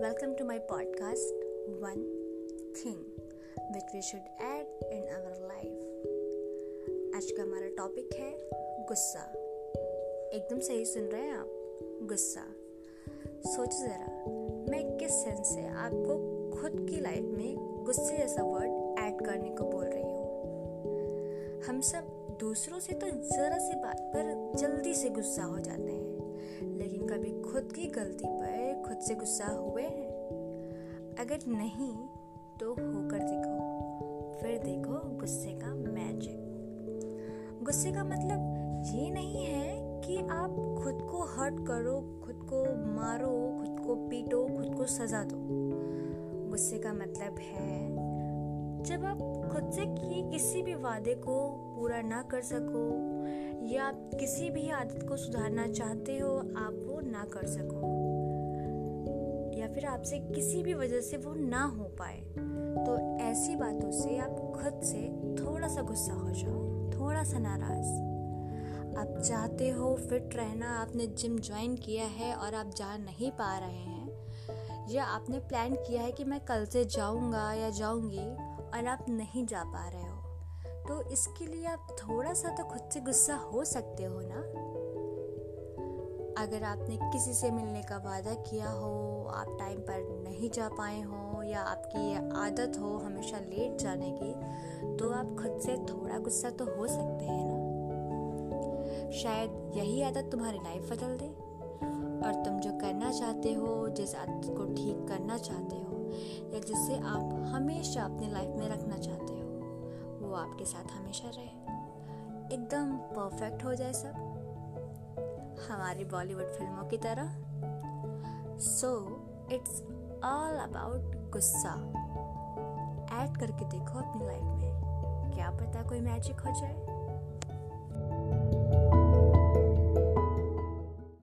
Welcome to my podcast, One Thing, which we should add in our life. आज का हमारा topic है गुस्सा। एकदम सही सुन रहे हैं आप? गुस्सा। सोचो ज़रा मैं किस सेंस से आपको खुद की लाइफ में गुस्से जैसा वर्ड ऐड करने को बोल रही हूँ? हम सब दूसरों से तो ज़रा सी बात पर जल्दी से गुस्सा हो जाते हैं लेकिन कभी खुद की गलती पर खुद से गुस्सा हुए हैं? अगर नहीं तो होकर देखो। फिर देखो गुस्से का मैजिक गुस्से का मतलब ये नहीं है कि आप खुद को हर्ट करो, खुद को मारो, खुद को पीटो, खुद को सजा दो। गुस्से का मतलब है, जब आप खुद से किए किसी भी वादे को पूरा ना कर सको, या आप किसी भी आदत को सुधारना चाहते हो, आप वो ना कर सको। फिर आपसे किसी भी वजह से वो ना हो पाए तो ऐसी बातों से आप खुद से थोड़ा सा गुस्सा हो जाओ थोड़ा सा नाराज़। आप चाहते हो, फिट रहना, आपने जिम ज्वाइन किया है और आप जा नहीं पा रहे हैं, या आपने प्लान किया है कि मैं कल से जाऊँगा या जाऊँगी और आप नहीं जा पा रहे हो तो इसके लिए आप थोड़ा सा तो खुद से गुस्सा हो सकते हो ना? अगर आपने किसी से मिलने का वादा किया हो, आप टाइम पर नहीं जा पाए हो या आपकी ये आदत हो हमेशा लेट जाने की तो आप खुद से थोड़ा गुस्सा तो हो सकते हैं ना। शायद यही आदत तुम्हारी लाइफ बदल दे। और तुम जो करना चाहते हो, जिस आदत को ठीक करना चाहते हो, या जिससे आप हमेशा अपनी लाइफ में रखना चाहते हो, वो आपके साथ हमेशा रहे। एकदम परफेक्ट हो जाए सब। हमारी बॉलीवुड फ़िल्मों की तरह। सो इट्स ऑल अबाउट गुस्सा। ऐड करके देखो अपनी लाइफ में। क्या पता कोई मैजिक हो जाए।